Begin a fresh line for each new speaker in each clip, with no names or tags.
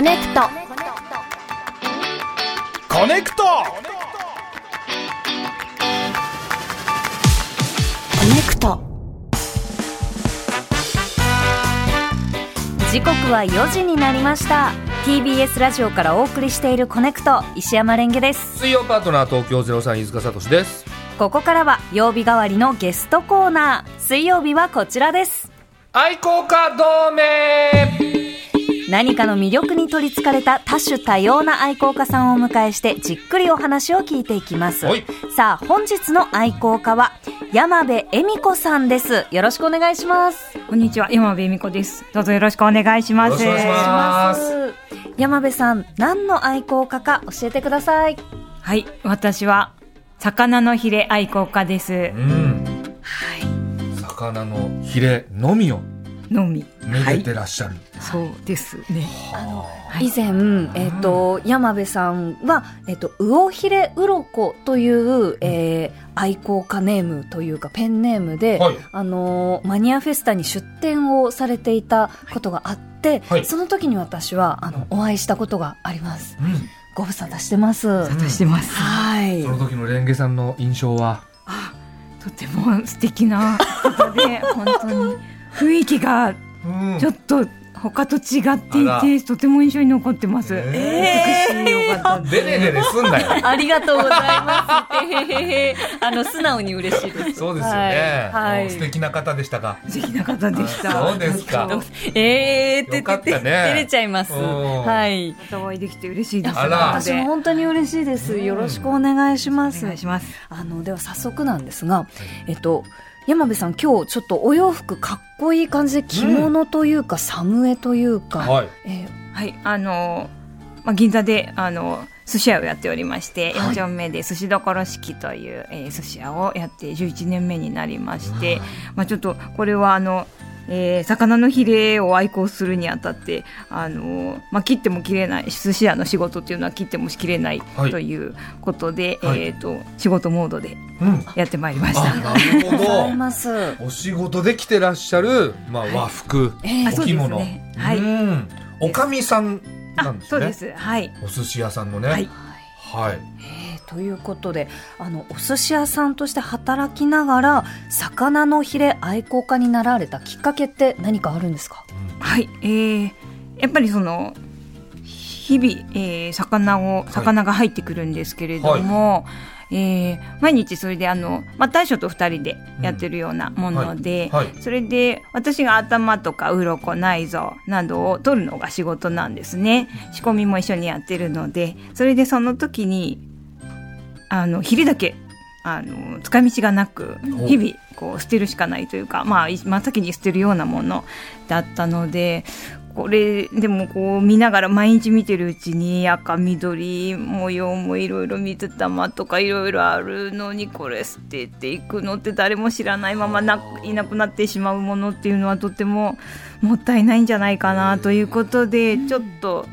コネクト。
コネクト。
コネクト。
時刻は4時になりました。TBS ラジオからお送りしているコネクト石山蓮華です。
水曜パートナー東京03飯塚悟志です。
ここからは曜日代わりのゲストコーナー。水曜日はこちらです。
愛好家同盟
何かの魅力に取りつかれた多種多様な愛好家さんをお迎えしてじっくりお話を聞いていきます。
はい。
さあ本日の愛好家は山部恵美子さんです。よろしくお願いします。
こんにちは、山部恵美子です。どうぞよろしくお願いします。
よろしくお願いします。
山部さん何の愛好家か教えてください。
はい、私は魚のヒレ愛好家です。
うん。魚のヒレのみを
のみ。
め
はい
でてらっしゃる、
そうですね。
以前、えっ、と、山部さんは、えっ、と、魚ひれうろこという、えー愛好家ネームというか、ペンネームで、
はい
あのーマニアフェスタに出展をされていたことがあって、
はい
その時に私は、あの、お会いしたことがあります。
うん
ご無沙汰してます。
沙汰してます。
はい
そ。の時のレンゲさんの印象は？
とても素敵な方で、本当に雰囲気が
うん
ちょっと他と違っていて、とても印象に残ってます。
え
美しいお方で。
デレデレすんなよ
ありがとうございます。へへへあの、素直に嬉しいです。
そうですよね、
はい
素敵な方でしたか
素敵な方でした。
そうですか
本
えーって
よかったね
照れちゃいます。
うん
はい。
当お会いできて嬉しいです。
あら
私も本当に嬉しいです。よろしくお願いします。
お願いします。
あの、では早速なんですが、えっと、山部さん今日ちょっとお洋服かっこいい感じで着物というか、サムエというか、
はい。
え
はい、あの、まあ、銀座で、あの、寿司屋をやっておりまして、
はい。
4丁目で寿司どころ式という、えー寿司屋をやって11年目になりまして、まあ、ちょっとこれはあの、えー魚のヒレを愛好するにあたって、あのまあ、切っても切れない寿司屋の仕事っていうのは切っても切れない
はい。
ということで、
はい。
えー、と仕事モードで
うん。
やってまいりました。
あなるほ
ー、ござい
ど
ます。
お仕事で着てらっしゃる、まあ、和服、
えー
あそうです
お着物、
ね。はい。
うん。おかみさんなんですね。
そうです。はい。
お寿司屋さんのね。
はい。
はい。
えーということであのお寿司屋さんとして働きながら魚のヒレ愛好家になられたきっかけって何かあるんですか？
はい、えー、やっぱりその日々、えー、魚を魚が入ってくるんですけれども、えー毎日それであの、まあ、大将と2人でやってるようなもので、
はい。はい。
それで私が頭とか鱗内臓などを取るのが仕事なんですね。仕込みも一緒にやってるのでそれでその時にあのヒレだけあの使い道がなく日々こう捨てるしかないというか、まあ、い真っ先に捨てるようなものだったのでこれでもこう見ながら毎日見てるうちに赤緑模様もいろいろ水玉とかいろいろあるのにこれ捨てていくのって誰も知らないままないなくなってしまうものっていうのはとてももったいないんじゃないかなということでちょっと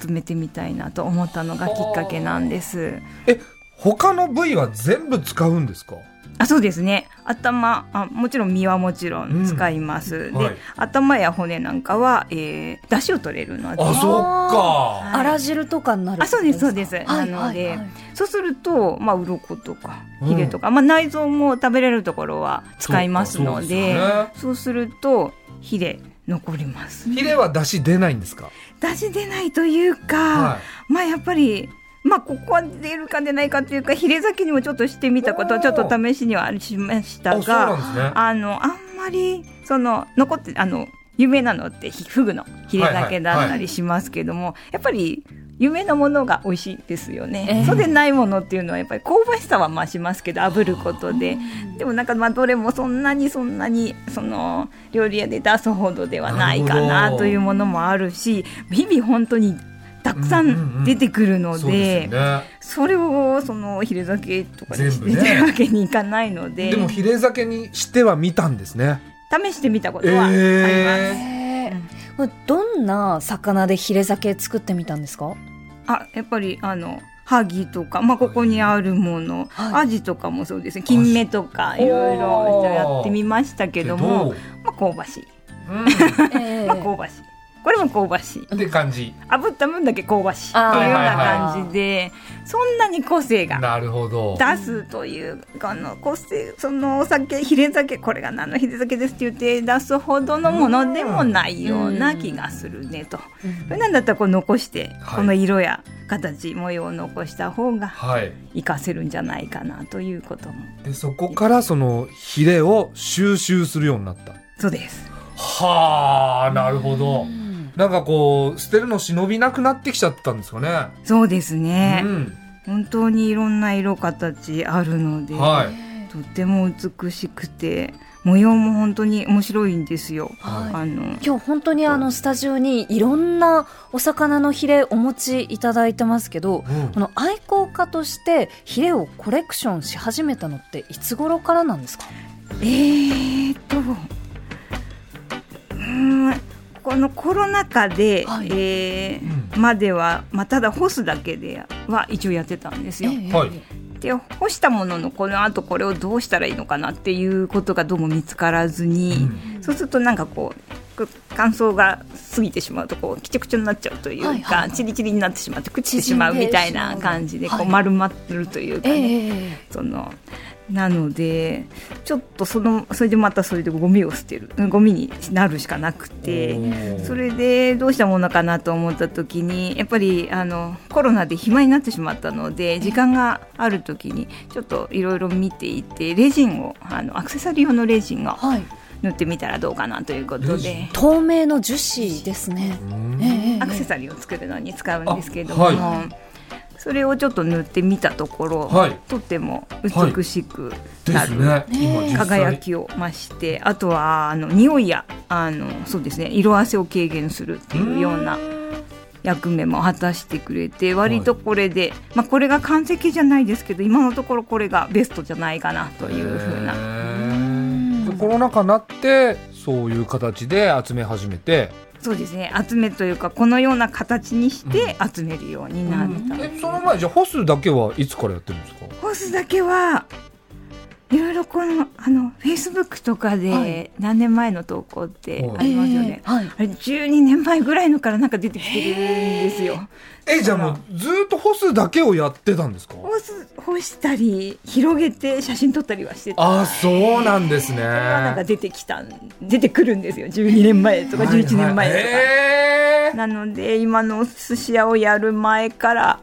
集めてみたいなと思ったのがきっかけなんです。
え他の部位は全部使うんですか？
あそうですね。頭あもちろん身はもちろん使います、で、
はい。
頭や骨なんかは、えー、出汁を取れるので。
あそっか。
あら汁とかになる
あそうですそうです、
はい
なので、
はいはい。
そうするとまあ鱗とか
うん。
ヒレとか、まあ、内臓も食べれるところは使いますので
そうか
そうするとヒレ残ります。
ヒレは出汁出ないんですか？
出汁出ないというか、
は
まあやっぱりまあここは出るか出ないかっていうかヒレ酒にもちょっとしてみたこと
おー
はちょっと試しにはしましたが
ね。
あのあんまりその残ってあの有名なのってひフグのヒレ酒だったりしますけども、やっぱり有名なものが美味しいですよね、
ええ。
そうでないものっていうのはやっぱり香ばしさは増しますけど炙ることで。でもなんかまあどれもそんなにそんなにその料理屋で出すほどではないか
な
というものもあるし日々本当にたくさ
うん
出てくるの
で
それをそのヒレ酒とかに
全部ね。
してるわけにいかないので。
でもヒレ酒にしては見たんですね。
試してみたことはあります。
え
へー。どんな魚でヒレ酒作ってみたんですか？
あやっぱりあのハギとか、まあ、ここにあるもの、
はい。
アジとかもそうですね。金目とかいろいろやってみましたけども、まあ、香ばしい、
うん。
え
まあ、香ばしいこれも香ばしい。
って感じ。
炙った分だけ香ばしい。というような感じでそんなに個性が
なるほど。
出すというあの個性そのお酒ヒレ酒これが何のヒレ酒ですって言って出すほどのものでもないような気がするねと。それなんだったらこう残して、
はい。
この色や形模様を残した方が
はい。
活かせるんじゃないかなということも。
でそこからそのヒレを収集するようになった。
そうです。
はあなるほどなんかこう捨てるの忍びなくなってきちゃったんですかね。
そうですね、
うん。
本当にいろんな色形あるので、
はい。
とっても美しくて模様も本当に面白いんですよ。
はい。
あの
今日本当にあのスタジオにいろんなお魚のヒレお持ちいただいてますけど、
うん。
この愛好家としてヒレをコレクションし始めたのっていつ頃からなんですか？
えーっとうーんこのコロナ禍で、
はい。
えーまでは、まあ、ただ干すだけでは一応やってたんですよ。
はい。
で干したもののこのあとこれをどうしたらいいのかなっていうことがどうも見つからずに、そうするとなんかこう乾燥が過ぎてしまうとこうきちょくちょになっちゃうというか、
はいはいはい。
チリチリになってしまって朽ちてしまうみたいな感じでこう
はい
丸まるというかね、
ええ。
そのなのでちょっとそのそれでまたそれでゴミを捨てるゴミになるしかなくて。それでどうしたものかなと思った時にやっぱりあのコロナで暇になってしまったので時間がある時にちょっといろいろ見ていてレジンをあのアクセサリー用のレジンを
はい。
塗ってみたらどうかなということで。
透明の樹脂ですね、
うん。
ええええ
アクセサリーを作るのに使うんですけども、
あは
それをちょっと塗ってみたところ、
はい。
とっても美しくなる、
ですね
輝きを増してあとはあの匂いやあのそうですね色あせを軽減するっていうような役目も果たしてくれて割とこれで、まあ、これが完成形じゃないですけど今のところこれがベストじゃないかなというふうな。
コロナ禍になってそういう形で集め始めて
そうですね。集めというかこのような形にして集めるようになった、
えその前じゃあホスだけはいつからやってるんですか？
ホースだけはいろいろこのあのフェイスブックとか
は
で何年前の投稿ってありますよね、
ええはい。
あれ12年前ぐらいのからなんか出てきてるんですよ。
えじゃあもうずーっとホスだけをやってたんですか？
干す干したり広げて写真撮ったりはしてた。
あそうなんですね。
それがなんか出てきたん出てくるんですよ。12年前とか11年前とか。
え
なので今の寿司屋をやる前から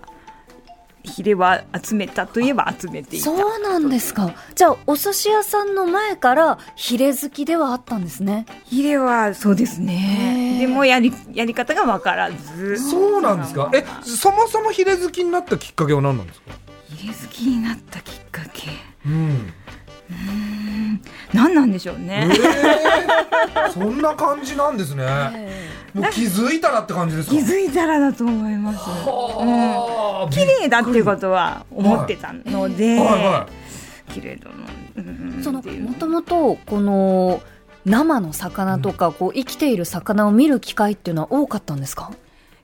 ヒレは集めたといえば集めていた。
そうなんですか。じゃあお寿司屋さんの前からヒレ好きではあったんですね。
ヒレはそうですね。でもやりやり方が分からず。
そうなんですか。えそもそもヒレ好きになったきっかけは何なんですか？
ヒレ好きになったきっかけ。
うん
何なんでしょうね、
え。ー、そんな感じなんですね。もう気づいたらって感じですか？
気づいたらだと思います。
はあ。
綺麗だっていうことは思ってたので、
はい。は
綺麗だな、うん。
その
っていう。
もともとこの生の魚とかこう生きている魚を見る機会っていうのは多かったんですか？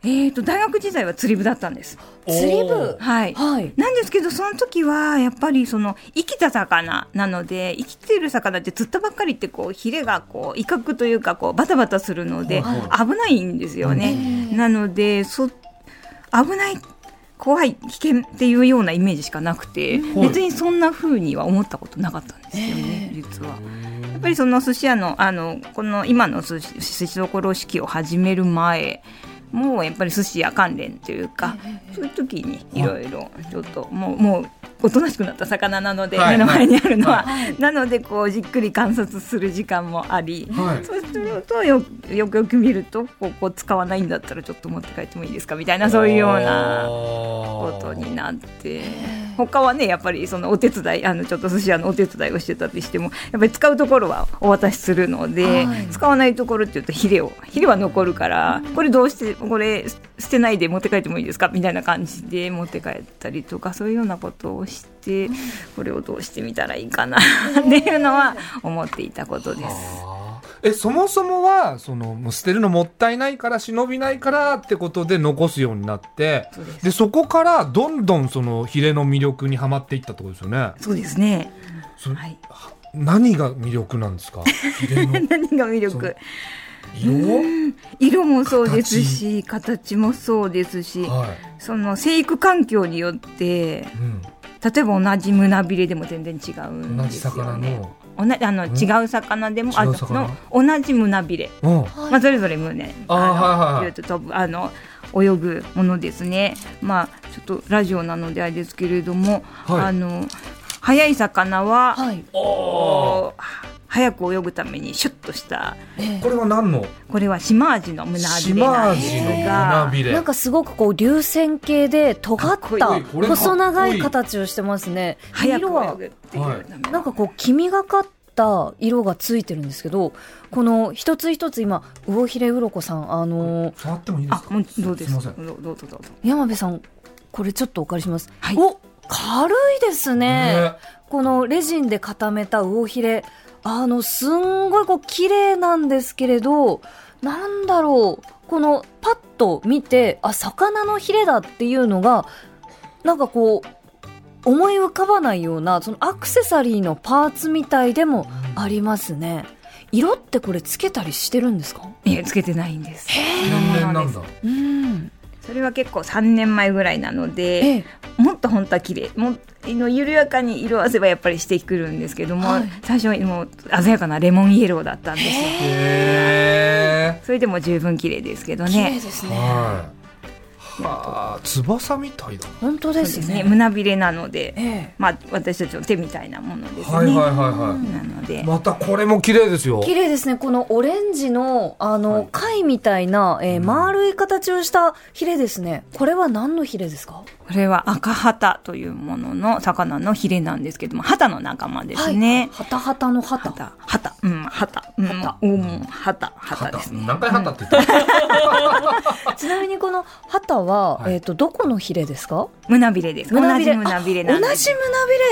えー、と大学時代は釣り部だったんです。
釣り部？
はい。
はい。
なんですけどその時はやっぱりその生きた魚なので生きてる魚って釣ったばっかりってこうヒレがこう威嚇というかこうバタバタするので
はい
危ないんですよね。なのでそ危ない怖い危険っていうようなイメージしかなくて、
はい。
別にそんな風には思ったことなかったんですよね、実は。やっぱりその寿司屋のあのこの今の寿司寿司どころ式を始める前もうやっぱり寿司屋関連というか、そういう時にいろいろちょっともうもうおとなしくなった魚なので、
はい
目の前にあるのは、
は
なのでこうじっくり観察する時間もあり、
はい。
そうするとよよくよく見るとここ使わないんだったらちょっと持って帰ってもいいですかみたいなそういうような
こ
ことになって。他はねやっぱりそのお手伝いあのちょっと寿司屋のお手伝いをしてたりしてもやっぱり使うところはお渡しするので、
はい。
使わないところっていうとヒレをヒレは残るからこれどうしてこれ捨てないで持って帰ってもいいですか？みたいな感じで持って帰ったりとかそういうようなことをしてこれをどうしてみたらいいかな っていうのは思っていたことです。
えそもそもはそのもう捨てるのもったいないから忍びないからってことで残すようになって
そうで
そこからどんどんそのヒレの魅力にはまっていったってことですよね。
そうですね。はい。
何が魅力なんですか？ヒレの。
何が魅力？
色？
色もそうですし形。もそうですし
は
その生育環境によって
い、うん、
例えば同じ胸びれでも全然違うんですよ
魚
ね。
の、
同じあの
ん。
違う魚でもあの同じ胸びれ、
うん、
まあ、それぞれ胸
あー
の
はい
あの泳ぐものですね。まあちょっとラジオなのであれですけれども、
はい。
あの速い魚は、
はい。
早く泳ぐためにシュッとした。
え
これは何の？
これは島味の胸びれなんです
島味の胸
が
びれ
なんかすごくこう流線形で尖っ
かっこいい。
た細長い形をしてますね。
早く
色は
泳ぐっていうための
なんかこう黄みがかった色がついてるんですけど、この一つ一つ今魚ひれうろこさんあのー
触ってもいいですか？
どうです？
すいません。
どうどうぞどうぞ。
山部さんこれちょっとお借りします。
はい。
お軽いですね。
ね。
このレジンで固めた魚ひれ、あの、すんごいこう綺麗なんですけれど、なんだろう、このパッと見て、あ、魚のヒレだっていうのが、なんかこう、思い浮かばないような、そのアクセサリーのパーツみたいでもありますね。色ってこれつけたりしてるんですか？
いやつけてないんです。
天然なんだ。
うん。
それは結構3年前ぐらいなので
ええ、
もっと本当は綺麗もっの緩やかに色あせばやっぱりしてくるんですけども、
はい。
最初はもう鮮やかなレモンイエローだったんですよ。
へ
それでも十分綺麗ですけど
綺麗
ね
ですね。
ーはいはあ翼みたいだ。
本当ですね。
胸びれなので、
ええ。
まあ、私たちの手みたいなものですね、
はいはいはいは
なので。
いまたこれも綺麗ですよ。
綺麗ですね。このオレンジの、あの、貝みたいな、えー丸い形をしたヒレですね。これは何のヒレですか？
これは赤ハタというものの魚のヒレなんですけどもハタの仲間ですね、
ハタハタのハ
ハ
タ。
タハタうんハタうん。
ハ
うん。ハタハタですね。
何回ハタって言った
ちなみにこのハタは、
はい。
えっ、と、どこのヒレですか？
胸びれです。同じ胸びれなん
あ同
です
じ胸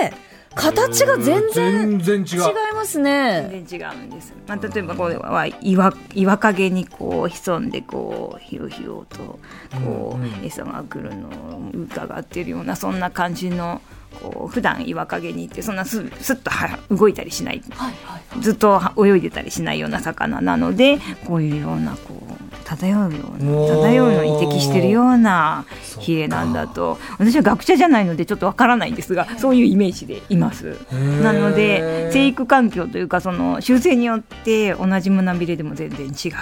びれ形が全然
全然違う。
違いますね。
全然違うんです、まあ、例えばこれは岩岩陰にこう潜んでこうひろひろとこ
うんう
うん。餌が来るのを伺ってるようなそんな感じのこう普段岩陰にいてそんなすすっとは動いたりしない。
はいはい。
ずっと泳いでたりしないような魚なのでこういうようなこう漂うような漂うのに適してるようなヒレなんだと。私は学者じゃないのでちょっとわからないんですがそういうイメージでいます。
ー。
なので生育環境というかその習性によって同じ胸びれでも全然違う。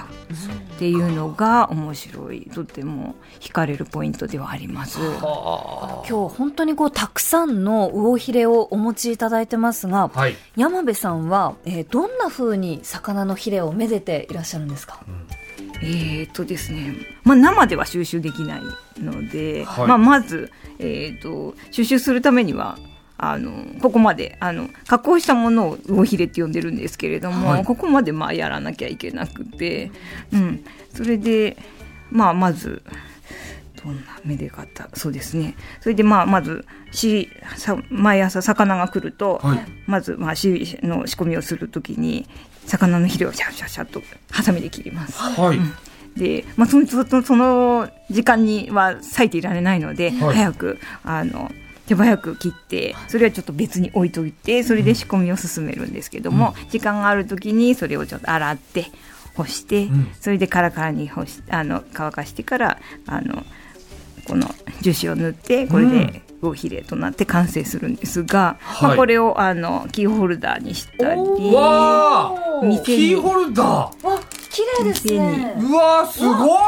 っていうのが面白い。とても惹かれるポイントではあります。
は
今日本当にこうたくさんの魚ヒレをお持ちいただいてますが、
あはい。
山部さんは、えーどんな風に魚のヒレをめでていらっしゃるんですか？
えーとですね、まあ、生では収集できないので、
はい。
まあ、まず、えー、と収集するためにはあのここまであの加工したものを魚ヒレって呼んでるんですけれども、
はい。
ここまでまあやらなきゃいけなくて、うん、それで、まあ、まずどんなめで方そうですね。それでまあまずしさ毎朝魚が来ると、
はい。
まず、まあ、しの仕込みをするときに魚のヒレをシャシャシャッとハサミで切ります。
はい。
で、まあ、そのその時間には割いていられないので、
はい。
早くあの手早く切ってそれはちょっと別に置いといてそれで仕込みを進めるんですけども、時間がある時にそれをちょっと洗って干して、
ん。
それでカラカラに干しあの乾かしてからあのこの樹脂を塗ってこれで魚ヒレとなって完成するんですが、まあ、
はい
これをあのキーホルダーにしたり
お
わ
ー
店
キーホルダ
わ綺麗ですね。
ーうわーすごい。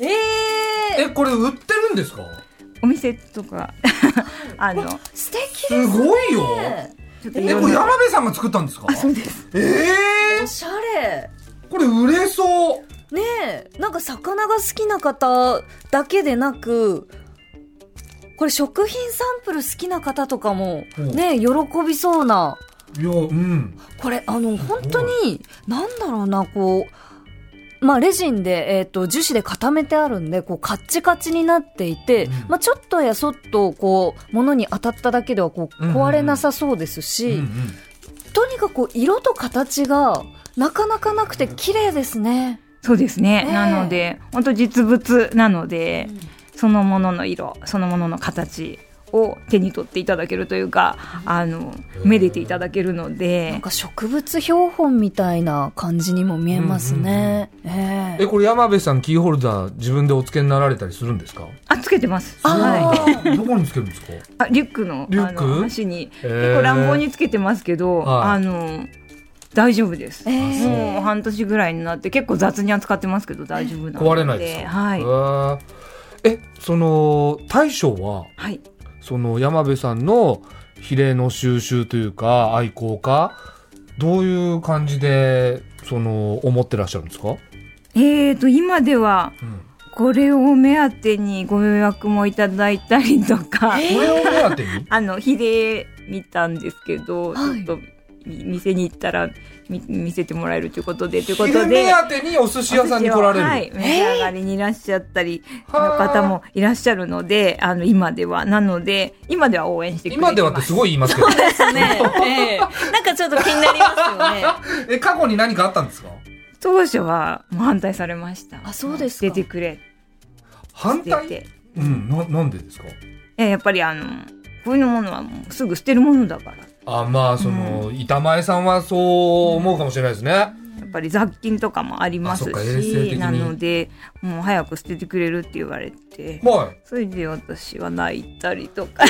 えー、
えこれ売ってるんですか？
お店とか あの
素敵ですね。
すごいよ。
ちょっと
えこれ山部さんが作ったんですか？
あそうです。
え
おしゃれ。
ー、これ売れそう。
ねえなんか魚が好きな方だけでなくこれ食品サンプル好きな方とかも
うん。
ね喜びそうな。い
やうん。
これあの本当になんだろうなこうまあレジンで、えっと樹脂で固めてあるんでこうカッチカチになっていて、
うん。
まあ、ちょっとやそっとこう物に当たっただけではこう
うんうんうん。
壊れなさそうですし、
うんうん。
とにかくこう色と形がなかなかなくて綺麗ですね。
そうですね、
ええ。
なので本当実物なので、そのものの色そのものの形を手に取っていただけるというかあのめでていただけるので。
なんか植物標本みたいな感じにも見えますね。ええ。
え、これ山部さんキーホルダー自分でお付けになられたりするんですか？
あつけてます。
あ
はい。
どこにつけるんですか？
あリュックの
リュック？
あの端に結構乱暴につけてますけど、
はい。
あの大丈夫です、
えー。
もう半年ぐらいになって結構雑に扱ってますけど大丈夫なので。
壊れないですか？
はい、
え、その、大将は、
はい、
その山部さんの比例の収集というか愛好家どういう感じでその思ってらっしゃるんですか、
えーと今では
うん、
これを目当てにご予約もいただいたりとか、
これを目当てに？
あの比例見たんですけど、
はい。
ちょっとみ店に行ったらみ見せてもらえるということでというこ
比
とで
例目当てにお寿司屋さんに来られる、
はい、召し上がりにいらっしゃったりの
はあ
方もいらっしゃるので、あの、今では。なので、今では応援してくれてます。
今ではってすごい言いますけど
ですね。ええなんかちょっと気になりますよね。
え過去に何かあったんですか？
当初はもう反対されました。
あそうですか
出てくれ。出
反対？
て。
うんななんでですか？
えやっぱりあの、こういうものはもうすぐ捨てるものだから。
あまあその、板前さんはそう思うかもしれないですね、
やっぱり雑菌とかもありますし、
に。
なので、もう早く捨ててくれるって言われて、
はい。
それで私は泣いたりとか。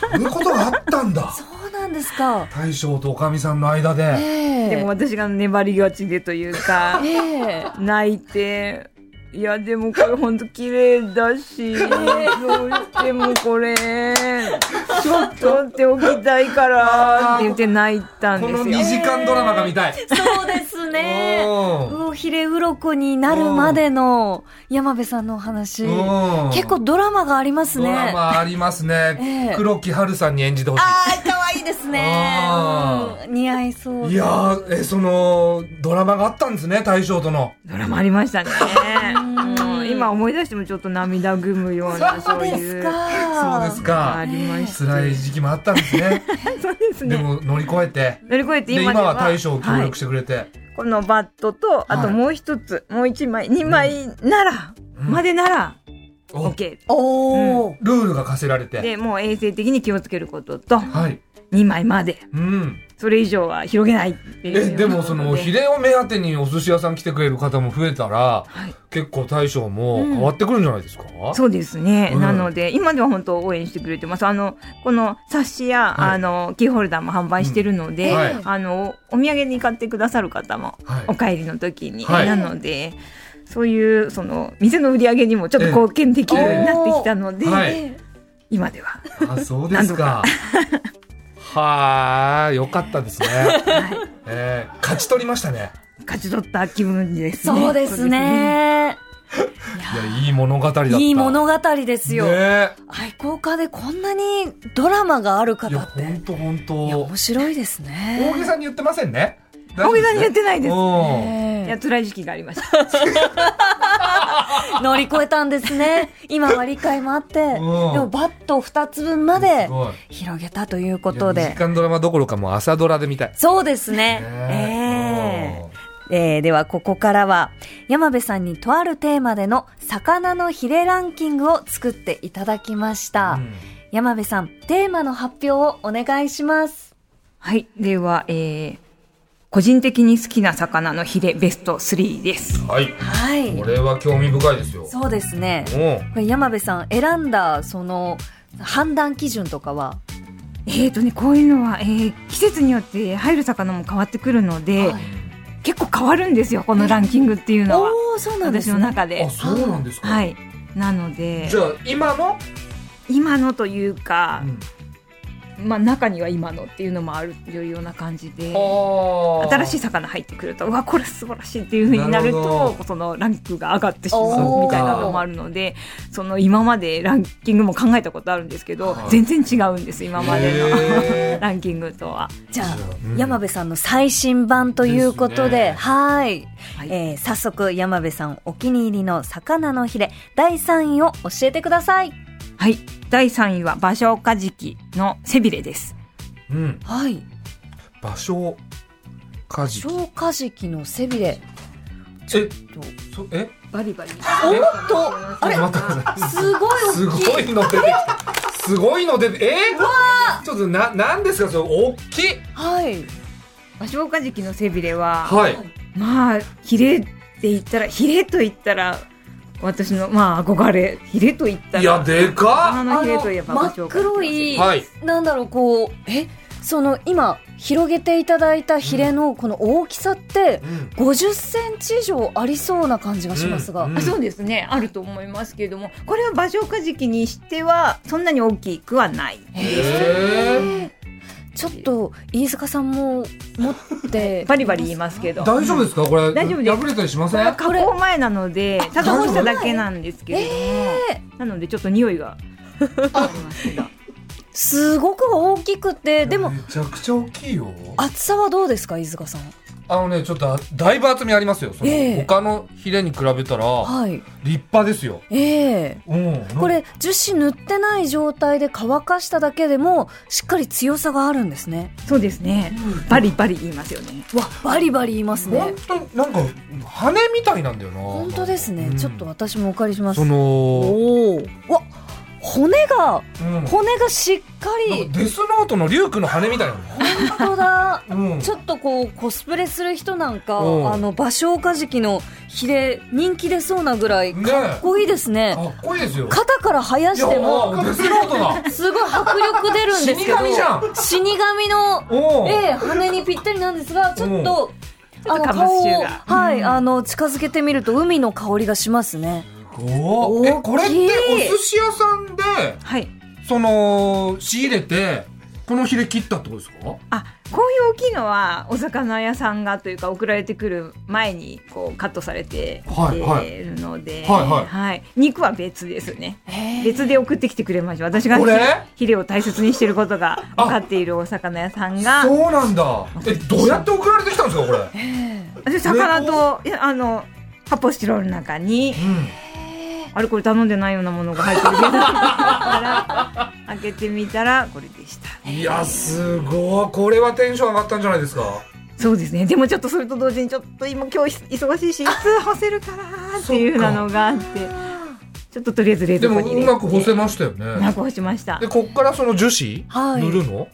そういうことがあったんだ。
そうなんですか。
大将とおかみさんの間で、
ええ。
でも私が粘りがちでというか、
ええ。
泣いて、いやでもこれほんと綺麗だし、どうしてもこれ、ちょっと取っておきたいからって言って泣いたん
この
ですよ
2。時間ドラマが見たい、
そうですね。
うん
魚ひれ鱗になるまでの山部さんのお話。
うん
結構ドラマがありますね。
ドラマありますね、
ええ
黒木華さんに演じてほしい
ああ、可愛いですね。
あ
うん似合いそう。
いやーえそのドラマがあったんですね大将との
ドラマありましたね。
ん
うん。今思い出してもちょっと涙ぐむような、
そ
そう。
そうですか。
ありました。
辛い時期もあったんですね。
そうですね。
でも乗り越えて。
乗り越えて
で
今では。
今は大将を協
はい
力してくれて、
このバットと、あともう一つ、もう一枚、二枚なら、
うん。
までなら、
お。
OK。
おー。
ルールが課せられて。
で、もう衛生的に気をつけることと、
はい。
2枚まで。
うん
それ以上は広げないっていう。
えでもそのヒレを目当てにお寿司屋さん来てくれる方も増えたら
はい。
結構大将も変わってくるんじゃないですか、
そうですね。
うん。
なので、今では本当応援してくれてます。あの、この冊子や、
はい。
あの、キーホルダーも販売してるので、
うんはい。
あの、お土産に買ってくださる方も、
はい。
お帰りの時に。
はい。
なので、そういう、その、店の売り上げにもちょっと貢献できるようになってきたので、今では。
あそうですかはあよかったですね、えー勝ち取りましたね
勝ち取った気分です
え
ね。
そうですね。
いやいい物語だった
いい物語ですよ。
ね
愛好家でこんなにドラマがある方って。
本当本当
面白いですね。
大げさに言ってませんね
大げさに言ってないです。いや、辛い時期がありました。
乗り越えたんですね。今は理解もあって。でもバット2つ分まで広げたということで
2時。間ドラマどころかもう朝ドラで見たい
そうですね。
ね
えええーではここからは山部さんにとあるテーマでの魚のヒレランキングを作っていただきました、
うん
山部さんテーマの発表をお願いします
はい。では、えー、個人的に好きな魚のヒレベスト3です。
はい。
はい。
これは興味深いですよ。
そうですね。
う。ん
これ山部さん選んだその判断基準とかは、
えーとね、こういうのは、えー季節によって入る魚も変わってくるので、
はい。
結構変わるんですよ、このランキングっていうのは。
おおそうなんです
私
ね
の中で。
あ。そうなんですか。
はい。なので。
じ、ゃあ今の？
今のというか
う、ん
まあ中には今のっていうのもあるような感じで。
あ
新しい魚入ってくるとうわこれ素晴らしいっていう風になる
なるほ
とそのランクが上がってしまうみたいなのもあるのでその今までランキングも考えたことあるんですけど、
はい。
全然違うんです今まで
へ
の ランキングとは。
じゃあ、
うん
山部さんの最新版ということで
ですね
はい、
はい。
えー早速山部さんお気に入りの魚のヒレ第3位を教えてください
はい。第3位は芭蕉カジキの背びれです。
うん。
はい。
場所カジキ
超カジキの背びれ。
え
と
そえ？
バリバリ。
おっと！あれ？すごい
す
大きい。
ごいの出てきた。すごいのでえ？ー、ちょっとななんですか？それ大きい。
はい。
バショウカジキの背びれは、
はい。
まあヒレって言ったらヒレと言ったら私のまあ憧れヒレと言ったら
いやでか
魚のヒレといえば
真っ黒い、
はい。
なんだろうこうえ？その今広げていただいたヒレのこの大きさって
うん。
50センチ以上ありそうな感じがしますが、
うん。うん。
あそうですね。あると思いますけれどもこれはバショウカジキにしてはそんなに大きくはない。
へー
ちょっと飯塚さんも持って
バリバリ言いますけど。
大丈夫ですか？これ
大丈夫です。
破れたりしません？
加工前なのでただ干しただけなんですけれども、なのでちょっと匂いが。ありますけど
すごく大きくてでも
めちゃくちゃ大きいよ。
厚さはどうですか飯塚さん？
あのねちょっとだいぶ厚みありますよ。その、
ええ。
他のヒレに比べたら
はい。
立派ですよ、
ええ。
うん、
これ樹脂塗ってない状態で乾かしただけでもしっかり強さがあるんですね。
そうですね。バリバリ言いますよね。
わバリバリ言いますね。
本当になんか羽みたいなんだよな。
本当ですね、
うん。
ちょっと私もお借りします。
その、
おおわ骨が
うん、
骨がしっかり。
デスノートのリュウクの羽みたいな
本当だ。
の、うん、
ちょっとこうコスプレする人なんか、
うん。
あの芭蕉カジキのヒレ人気出そうなぐらい
ね
かっこいいですね。
かっこいいですよ。
肩から生やして
い
もすごい迫力出るんですけど
死神じゃん。
死神の
おお、
ええ羽にぴったりなんですがちょっと、
ちょっとカブ
顔をはい、あの近づけてみると海の香りがしますね。
おー。えこれってお寿司屋さんで
はい。
その仕入れてこのヒレ切ったってことですか？
あこういう大きいのはお魚屋さんがというか送られてくる前にこうカットされて
はいはい。
いるので、
はいはい。
肉は別ですね。別で送ってきてくれました私がヒレを大切にしていることが分かっているお魚屋さんが
そうなんだ。えどうやって送られてきたんですかこれ？
私魚といやあの発泡スチロールの中に
うん
あれこれ頼んでないようなものが入ってるけど。から開けてみたらこれでした。
いやすごい。これはテンション上がったんじゃないですか？
そうですね。でもちょっとそれと同時にちょっと今今日忙しいしいつ干せるかなっていうなのがあって。ちょっととりあえず冷
でも
蔵庫に入れて。
うまく干せましたよ
うま
ね
く干しました。
でこっからその樹脂、
はい。
塗るの？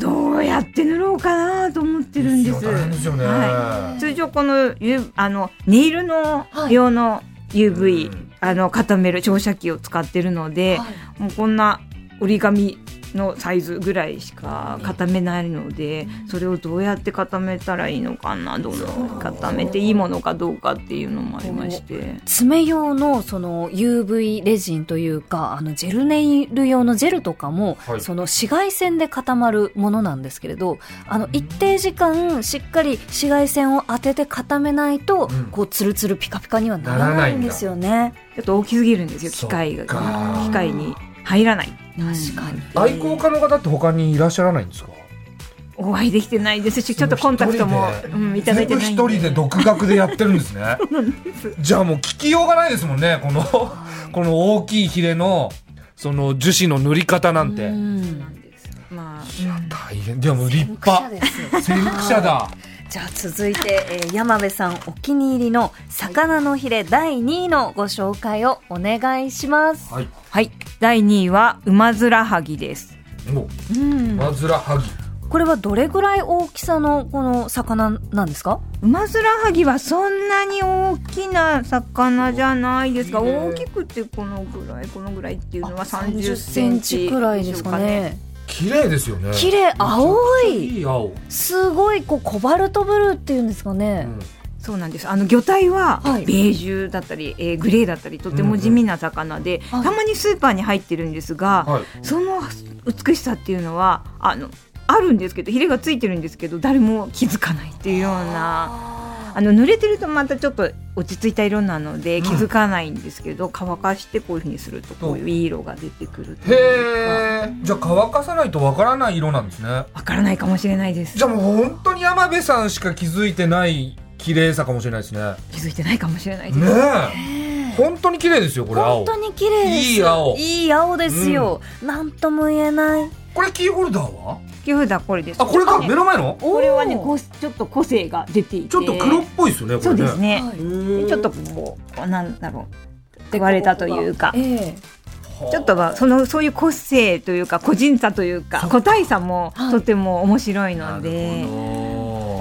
どうやって塗ろうかなと思ってるんです。
ですよね、
は通常このゆあのネイルの用の UV、
うん。
あの固める照射器を使ってるので、もうこんな折り紙のサイズぐらいしか固めないのでそれをどうやって固めたらいいのかなどの固めていいものかどうかっていうのもありまして。
爪用のその UV レジンというかあのジェルネイル用のジェルとかも、
はい。
その紫外線で固まるものなんですけれどあの一定時間しっかり紫外線を当てて固めないと、
うん。
こうツルツルピカピカにはならないんですよね。
ちょっと大きすぎるんですよ機械が機械に入らない
確かに。
愛好家の方って他にいらっしゃらないんですか？
お会いできてないですしちょっとコンタクトも、うん、いただいてない
一人で独学でやってるんですね。じゃあもう聞きようがないですもんねこの この大きいヒレのその樹脂の塗り方なんて、
うん。
まあ。
大変。でも立派。
先駆者
だ
じゃあ続いて、えー山部さんお気に入りの魚のヒレ第2位のご紹介をお願いします。
はい。
はい。第2位は馬面はぎです。
も
うん。
うマズラハギ。
これはどれぐらい大きさのこの魚なんですか？
馬面はぎはそんなに大きな魚じゃないですが
いいね
大きくてこのぐらいこのぐらいっていうのは30
30
セ
セン
チ
くらいですかね。
綺麗ですよね。
綺麗。青い。
いい青、
すごいこうコバルトブルーっていうんですかね。
そうなんです。あの魚体は
はい。
ベージュだったり、えーグレーだったりとても地味な魚で、
はい。
たまにスーパーに入ってるんですが、
はい。
その美しさっていうのはあのあるんですけどヒレがついてるんですけど誰も気づかないっていうようなあの濡れてるとまたちょっと落ち着いた色なので気づかないんですけど、乾かしてこういうふうにするとこういういい色が出てくるというか。
へえじゃあ乾かさないとわからない色なんですね。
わからないかもしれないです。
じゃあもう本当に山部さんしか気づいてない綺麗さかもしれないですね。ね
気づいてないかもしれないです、
え。本当に綺麗ですよこれ青。
本当に綺麗です。
いい青。
いい青ですよ。なんとも言えない。
これキーホルダーは？
キーフードはこれです。
あこれか？
ね
目の前の？
これはねこうちょっと個性が出ていて。
ちょっと黒っぽいですよねこれね。
そうですね。ちょっとこうなんだろう言われたというか。
ええ。
ちょっとまあそのそういう個性というか個人差というか個体差も
はい。
とても面白いの
な
で、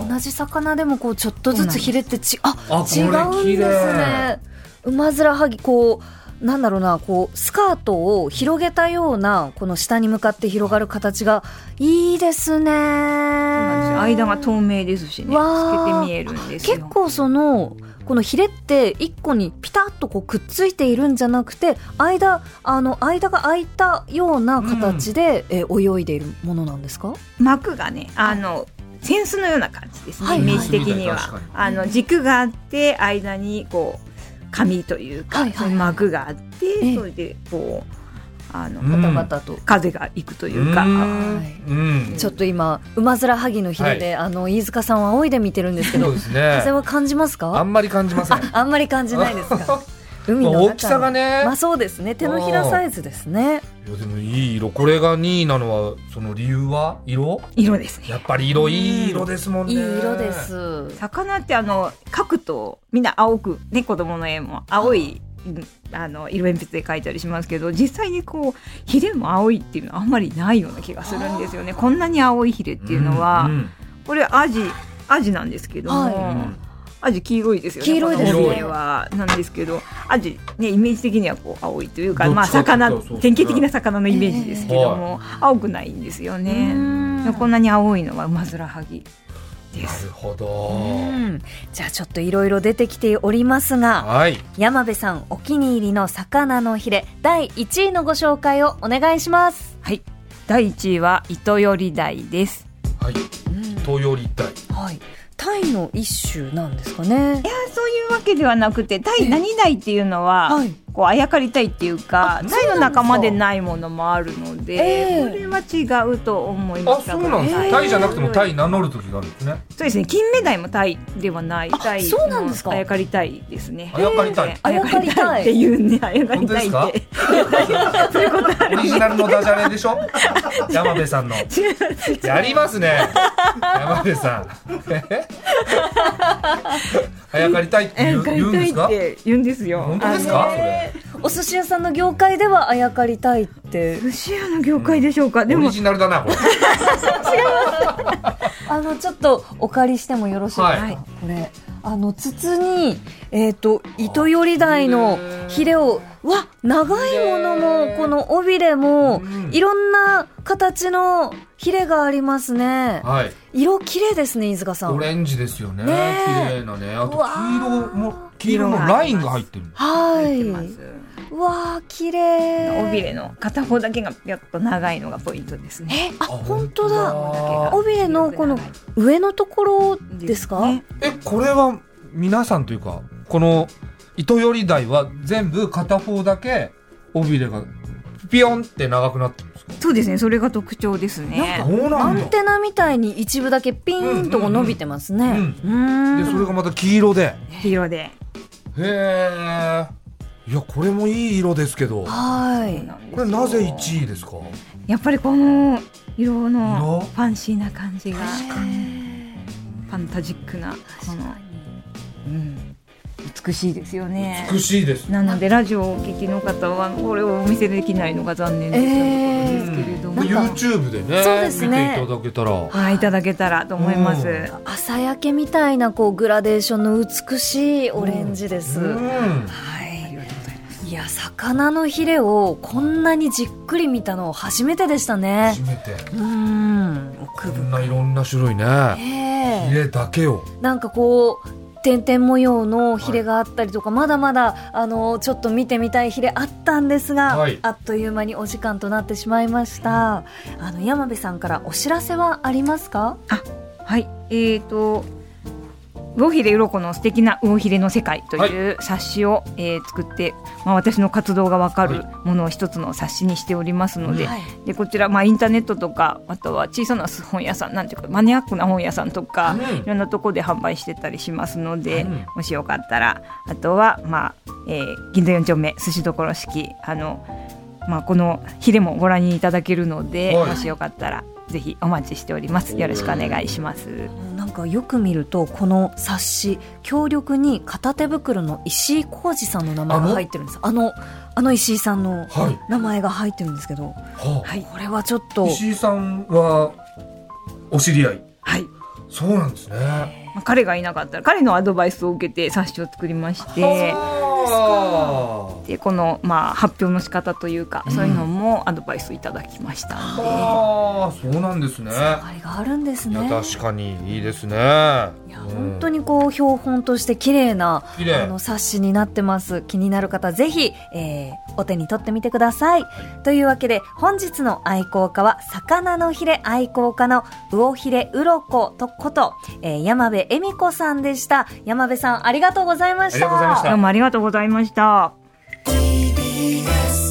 同じ魚でもこうちょっとずつヒレってちあ
あ
違うんです
麗
ね。馬面はぎこうなんだろうなこうスカートを広げたようなこの下に向かって広がる形がいいですね。
そうなんですよ。間が透明ですしね透けて見えるんですよ。
結構そのこのヒレって一個にピタッとこうくっついているんじゃなくて間あの間が空いたような形で、えー泳いでいるものなんですか？
膜がねあの扇子のような感じですね、
はい。
イメージ的には、あの軸があって間にこう紙というか、
はいはいはい。
そういう膜があって、
ええ。
それでこうあの、
うん。
バタバタと、
風がいくと
ど
いうか、
ん。
はい。
うん。
ちょっと今馬面はぎのヒレで、あの飯塚さんは仰いで見てるんですけど
そうですね。
風は感じますか？
あんまり感じません。
ああんまり感じないですか？海の中の。
大きさがね。
まあそうですね。手のひらサイズですね。
いやでもいい色。これが2位なのはその理由は？色？
色ですね。
やっぱり色いい色ですもんね。
いい色です。
魚ってあの描くとみんな青くね子供の絵も青いうんあの色鉛筆で描いたりしますけど実際にこうヒレも青いっていうのはあんまりないような気がするんですよね。こんなに青いヒレっていうのは、
んん
これアジアジなんですけども、
はい。
うん
アジ黄色いですよね。
黄色いですね。
はなんですけどアジねイメージ的にはこう青いというかまあ魚典型的な魚のイメージですけども、青くないんですよね。
うん。
こんなに青いのは馬面はぎで
な
す
るほど。
うん。じゃあちょっといろいろ出てきておりますが
はい。
山部さんお気に入りの魚のヒレ第1位のご紹介をお願いします、
はい。第一位は糸より鯛です。
はい。東洋立体
はいタイの一種なんですかね。
いやそういうわけではなくて鯛何鯛っていうのは、
はい
こうあやかりたいっていうか
あ
鯛の仲間でないものもあるので、
ええ。
これは違うと思いま
あ
した。
そうなんです
へー
タイじゃなくてもタイ名乗る時があるんですね。
そうですね金目鯛もタイではない
あ
タイ
そうなんですか。
あやかりたいですね。
あやかりたい。
えーあやかりたい。っていうねあやかりたい
本
って
オリジナルのダジャレでしょ？山部さんの。やりますね。山部さん。え？あやかりたいって
あ
言うんですか？
言うんですよ。
本当ですか？それ
お寿司屋さんの業界ではあやかりたいって。
寿司屋の業界でしょうか、でも。
オリジナルだなこれ。
あのちょっとお借りしてもよろしいですか、
はい。
これ。あの筒にえっ、と糸より鯛のヒレをわ長いものもこの尾びれも
うん。
いろんな形のヒレがありますね。
はい。
色綺麗ですね飯塚さん。
オレンジですよね。綺麗なね。あと黄色も黄色のラインが入ってる。
はい。わー綺麗。
尾びれの片方だけがぴょっと長いのがポイントですね。
えあ本当だ。
だ。
尾びれのこの上のところですか？
ね。
えこれは皆さんというかこの糸より鯛は全部片方だけ尾びれがピヨンって長くなってるんですか？
そうですねそれが特徴ですね。
アンテナみたいに一部だけピーンと伸びてますね。
うん。
うん。
でそれがまた黄色で。
黄色で。
へえいやこれもいい色ですけど。
はい。
これなぜ1位ですか？
やっぱりこの色の
色？
ファンシーな感じが。
確かに。
ファンタジックなこの、うん、美しいですよね。
美しいです。
なのでラジオをお聞きの方はこれをお見せできないのが残念です,、
え
ですけれども。
なんか
YouTube でね
そうですね。
見ていただけたら。
はいいただけたらと思います、
うん。
朝焼けみたいなこうグラデーションの美しいオレンジです。
うん。
はい。い。や魚のヒレをこんなにじっくり見たの初めてでしたね。
初。めて。
うん。奥
こ
深
んないろんな種類ね。
え。
ヒレだけを。
なんかこう点々模様のヒレがあったりとか、まだまだあのちょっと見てみたいヒレあったんですが、
はい。
あっという間にお時間となってしまいました。あの山部さんからお知らせはありますか？
はい。えーと魚ひれうろこの素敵な魚ひれの世界という冊子を、えー作って、まあ、私の活動がわかるものを一つの冊子にしておりますので,、
はい。
でこちら、まあ、インターネットとかあとは小さな本屋さんなんていうかマニアックな本屋さんとか、
うん。
いろんなところで販売してたりしますので、
うん。
もしよかったらあとは、まあえー銀座4丁目寿司処式あの、まあ、このヒレもご覧にいただけるので、
はい。
もしよかったらぜひお待ちしております。よろしくお願いします。
なんかよく見るとこの冊子強力に片手袋の石井浩二さんの名前が入ってるんです。あの？あの石井さんの
はい。
名前が入ってるんですけど、
は
はい
これはちょっと。
あ、石井さんはお知り合い？
はい。
そうなんですね。
まあ彼がいなかったら彼のアドバイスを受けて冊子を作りまして。
は
でこの、まあ、発表の仕方というか、そういうのもアドバイスをいただきました
あ
ので、
はあ、そうなんですね。
あれがあるんです
い
ね。
や確かにいいですね。い
いや本当にこう標本として綺麗なあの冊子になってます。気になる方ぜひ、えーお手に取ってみてください、というわけで本日の愛好家は魚のヒレ愛好家の魚ヒレうろことこと、えー山部恵美子さんでした。山部さんありがとうございました。
どうもありがとうございました。
Yes.